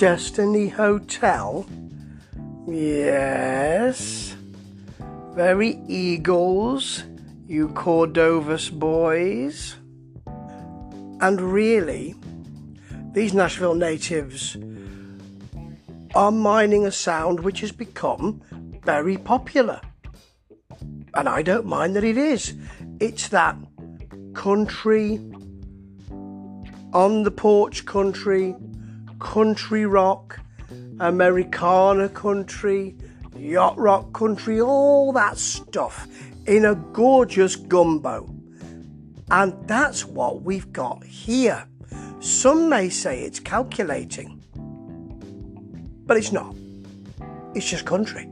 Destiny Hotel? Yes. Very Eagles, you Cordovas boys. And really, these Nashville natives are mining a sound which has become very popular. And I don't mind that it is. It's that country, on the porch country, country rock, Americana country, yacht rock country, all that stuff in a gorgeous gumbo. And that's what we've got here. Some may say it's calculating, but it's not. It's just country.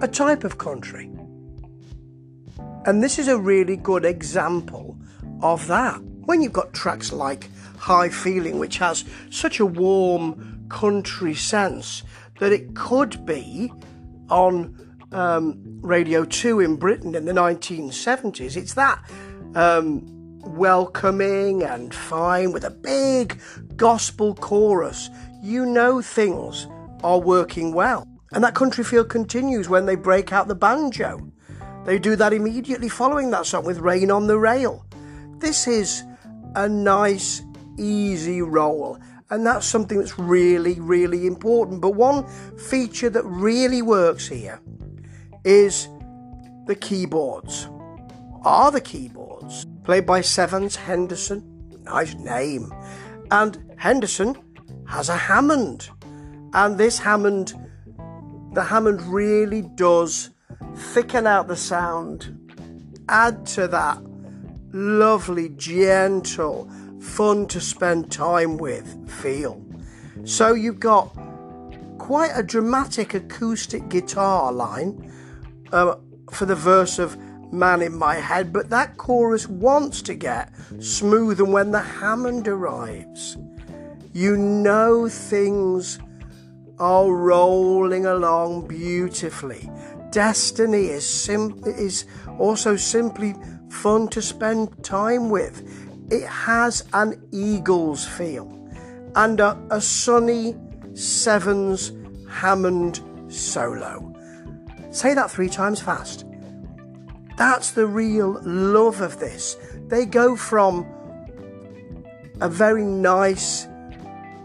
A type of country. And this is a really good example of that. When you've got tracks like High Feeling, which has such a warm country sense that it could be on um, Radio 2 in Britain in the 1970s, it's that um, welcoming and fine with a big gospel chorus. You know things are working well. And that country feel continues when they break out the banjo. They do that immediately following that song with Rain on the Rail. This is nice, easy roll, and that's something that's really, really important. But one feature that really works here is the keyboards. Are the keyboards played by Sevens Henderson? Nice name. And Henderson has a Hammond, and this Hammond, the Hammond really does thicken out the sound, add to that lovely, gentle, fun to spend time with feel. So you've got quite a dramatic acoustic guitar line uh, for the verse of Man in My Head, but that chorus wants to get smooth, and when the Hammond arrives, you know things are rolling along beautifully. Destiny is sim- is also simply fun to spend time with. It has an Eagles feel and a, a sunny Sevens Hammond solo. Say that three times fast. That's the real love of this. They go from a very nice,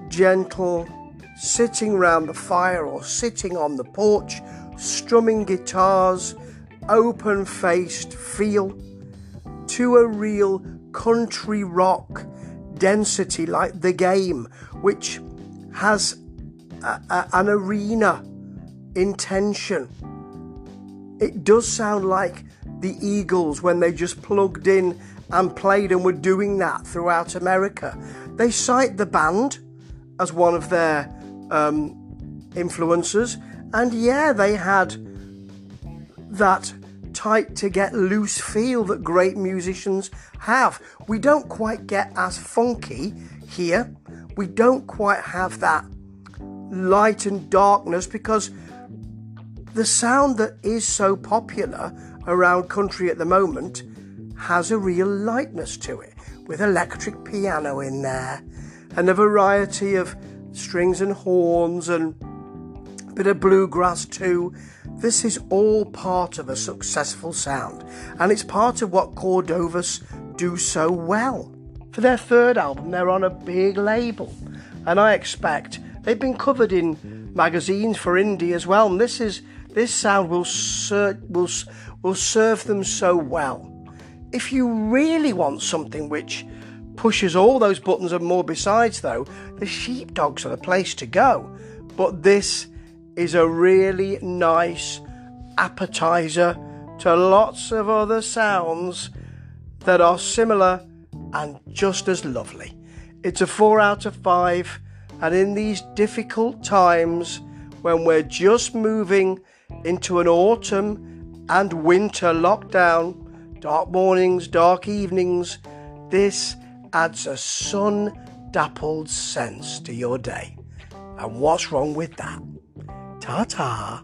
gentle, sitting round the fire or sitting on the porch, strumming guitars, open faced feel, to a real country rock density like the game, which has a, a, an arena intention. It does sound like the Eagles when they just plugged in and played and were doing that throughout America. They cite the band as one of their um, influences, and yeah, they had that tight to get loose feel that great musicians have. We don't quite get as funky here. We don't quite have that light and darkness because the sound that is so popular around country at the moment has a real lightness to it with electric piano in there and a variety of strings and horns and bit of bluegrass too this is all part of a successful sound, and it's part of what Cordovas do so well. For their third album, they're on a big label, and I expect they've been covered in magazines for indie as well. And this is this sound will ser- will will serve them so well. If you really want something which pushes all those buttons and more besides, though, the sheepdogs are the place to go. But this is a really nice appetizer to lots of other sounds that are similar and just as lovely. It's a 4 out of 5, and in these difficult times when we're just moving into an autumn and winter lockdown, dark mornings, dark evenings, this adds a sun dappled sense to your day. And what's wrong with that? 查查。